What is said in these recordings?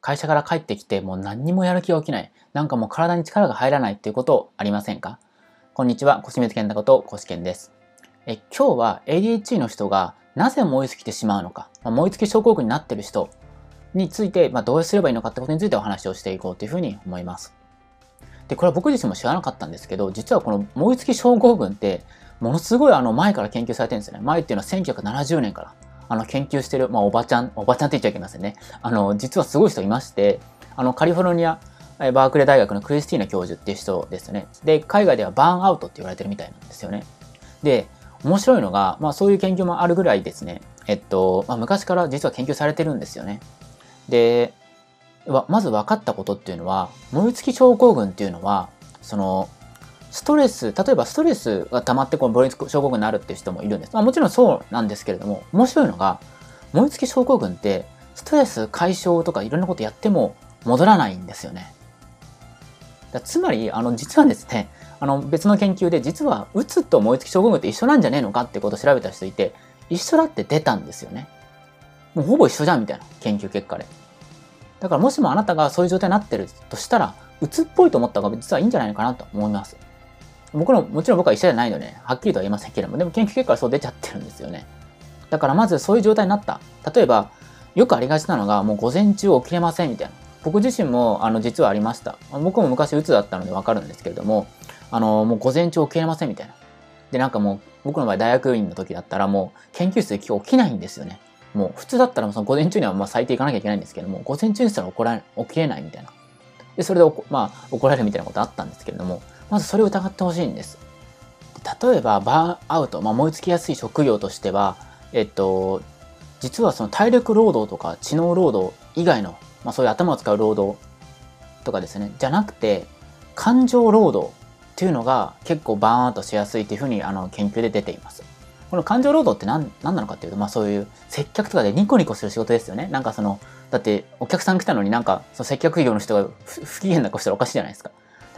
会社から帰ってきてもう何にもやる気が起きない。なんかもう体に力が入らないっていうことありませんか？こんにちは、小清水健太こと小健です。え今日は ADHD の人がなぜ燃え尽きてしまうのか、まあ、燃え尽き症候群になってる人について、まあ、どうすればいいのかってことについてお話をしていこうというふうに思います。で、これは僕自身も知らなかったんですけど、実はこの燃え尽き症候群って、ものすごいあの前から研究されてるんですよね。前っていうのは1970年からあの研究してる、まあ、おばちゃん、おばちゃんって言っちゃいけませんね。あの、実はすごい人いまして、あの、カリフォルニア、バークレー大学のクリスティーナ教授っていう人ですね。で、海外ではバーンアウトって言われてるみたいなんですよね。で、面白いのが、まあそういう研究もあるぐらいですね。えっと、まあ、昔から実は研究されてるんですよね。で、まず分かったことっていうのは、燃え尽き症候群っていうのは、その、ストレス、例えばストレスが溜まってこの燃え尽き症候群になるっていう人もいるんです。まあ、もちろんそうなんですけれども、面白いのが、燃え尽き症候群って、ストレス解消とかいろんなことやっても戻らないんですよね。つまり、あの、実はですね、あの、別の研究で、実は、うつと燃え尽き症候群って一緒なんじゃねえのかってことを調べた人いて、一緒だって出たんですよね。もうほぼ一緒じゃんみたいな研究結果で。だからもしもあなたがそういう状態になってるとしたら、うつっぽいと思った方が実はいいんじゃないかなと思います。僕の、もちろん僕は医者じゃないので、はっきりとは言いませんけれども、でも研究結果はそう出ちゃってるんですよね。だからまずそういう状態になった。例えば、よくありがちなのが、もう午前中起きれませんみたいな。僕自身も、あの、実はありました。僕も昔うつだったのでわかるんですけれども、あの、もう午前中起きれませんみたいな。で、なんかもう、僕の場合大学院の時だったらもう、研究室で今日起きないんですよね。もう、普通だったらその午前中にはまあ最低行かなきゃいけないんですけども、午前中にしたら怒ら起きれないみたいな。で、それでまあ、怒られるみたいなことあったんですけれども、まずそれを疑ってほしいんです。例えば、バーンアウト、まあ、燃え尽きやすい職業としては、えっと、実はその体力労働とか知能労働以外の、まあ、そういう頭を使う労働とかですね、じゃなくて、感情労働っていうのが結構バーンアウトしやすいというふうにあの研究で出ています。この感情労働って何何なのかっていうと、まあそういう接客とかでニコニコする仕事ですよね。なんかその、だってお客さん来たのになんかその接客業の人が不機嫌な顔したらおかしいじゃないですか。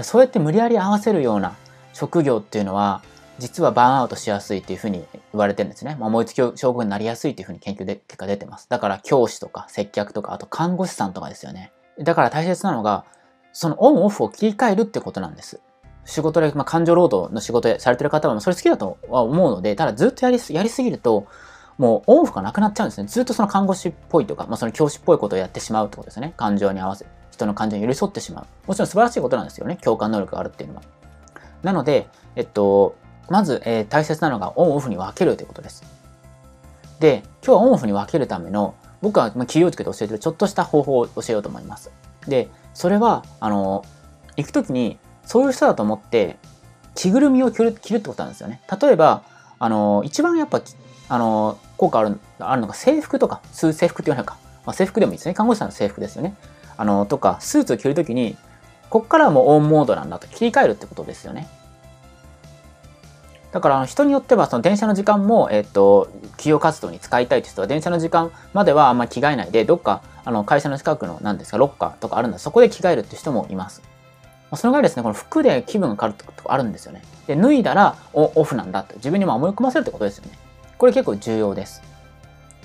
そうやって無理やり合わせるような職業っていうのは、実はバーンアウトしやすいっていうふうに言われてるんですね。まあ、燃え尽き症候群になりやすいっていうふうに研究で結果出てます。だから教師とか接客とか、あと看護師さんとかですよね。だから大切なのが、そのオンオフを切り替えるってことなんです。仕事で、まあ、感情労働の仕事でされてる方はそれ好きだとは思うので、ただずっとやりやりすぎると、もうオンオフがなくなっちゃうんですね。ずっとその看護師っぽいとか、まあ、その教師っぽいことをやってしまうってことですね。感情に合わせて、人の感情に寄り添ってしまう。もちろん素晴らしいことなんですよね。共感能力があるっていうのは。なので、えっと、まず、えー、大切なのがオンオフに分けるということです。で、今日はオンオフに分けるための、僕は企業塾で教えてるちょっとした方法を教えようと思います。で、それは、あの、行くときに、そういう人だと思って、着ぐるみを着る着るってことなんですよね。例えば、あの、一番やっぱ、あの、効果あるあるのが制服とか、制服って言わないか。まあ、制服でもいいですね。看護師さんの制服ですよね。あの、とか、スーツを着るときに、こっからはもうオンモードなんだと切り替えるってことですよね。だから人によってはその電車の時間も、えっと、企業活動に使いたいという人は電車の時間まではあんまり着替えないで、どっかあの会社の近くの何ですか、ロッカーとかあるんだ、そこで着替えるって人もいます。そのぐらいですね、この服で気分が変わるとこあるんですよね。で、脱いだらオフなんだって自分にも思い込ませるってことですよね。これ結構重要です。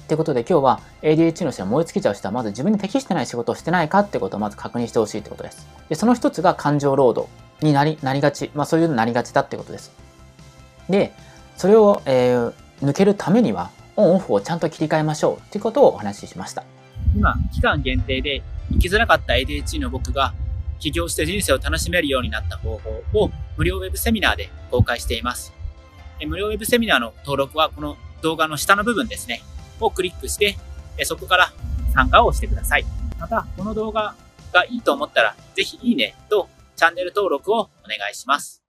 ということで今日は ADHD の人は燃え尽きちゃう人はまず自分に適してない仕事をしてないかってことをまず確認してほしいってことです。で、その一つが感情労働になりなりがち。まあそういうのになりがちだってことです。で、それを、えー、抜けるためには、オンオフをちゃんと切り替えましょうということをお話ししました。今、期間限定で生きづらかった ADHD の僕が起業して人生を楽しめるようになった方法を無料ウェブセミナーで公開しています。無料ウェブセミナーの登録はこの動画の下の部分ですね、をクリックして、そこから参加をしてください。また、この動画がいいと思ったら、ぜひいいねとチャンネル登録をお願いします。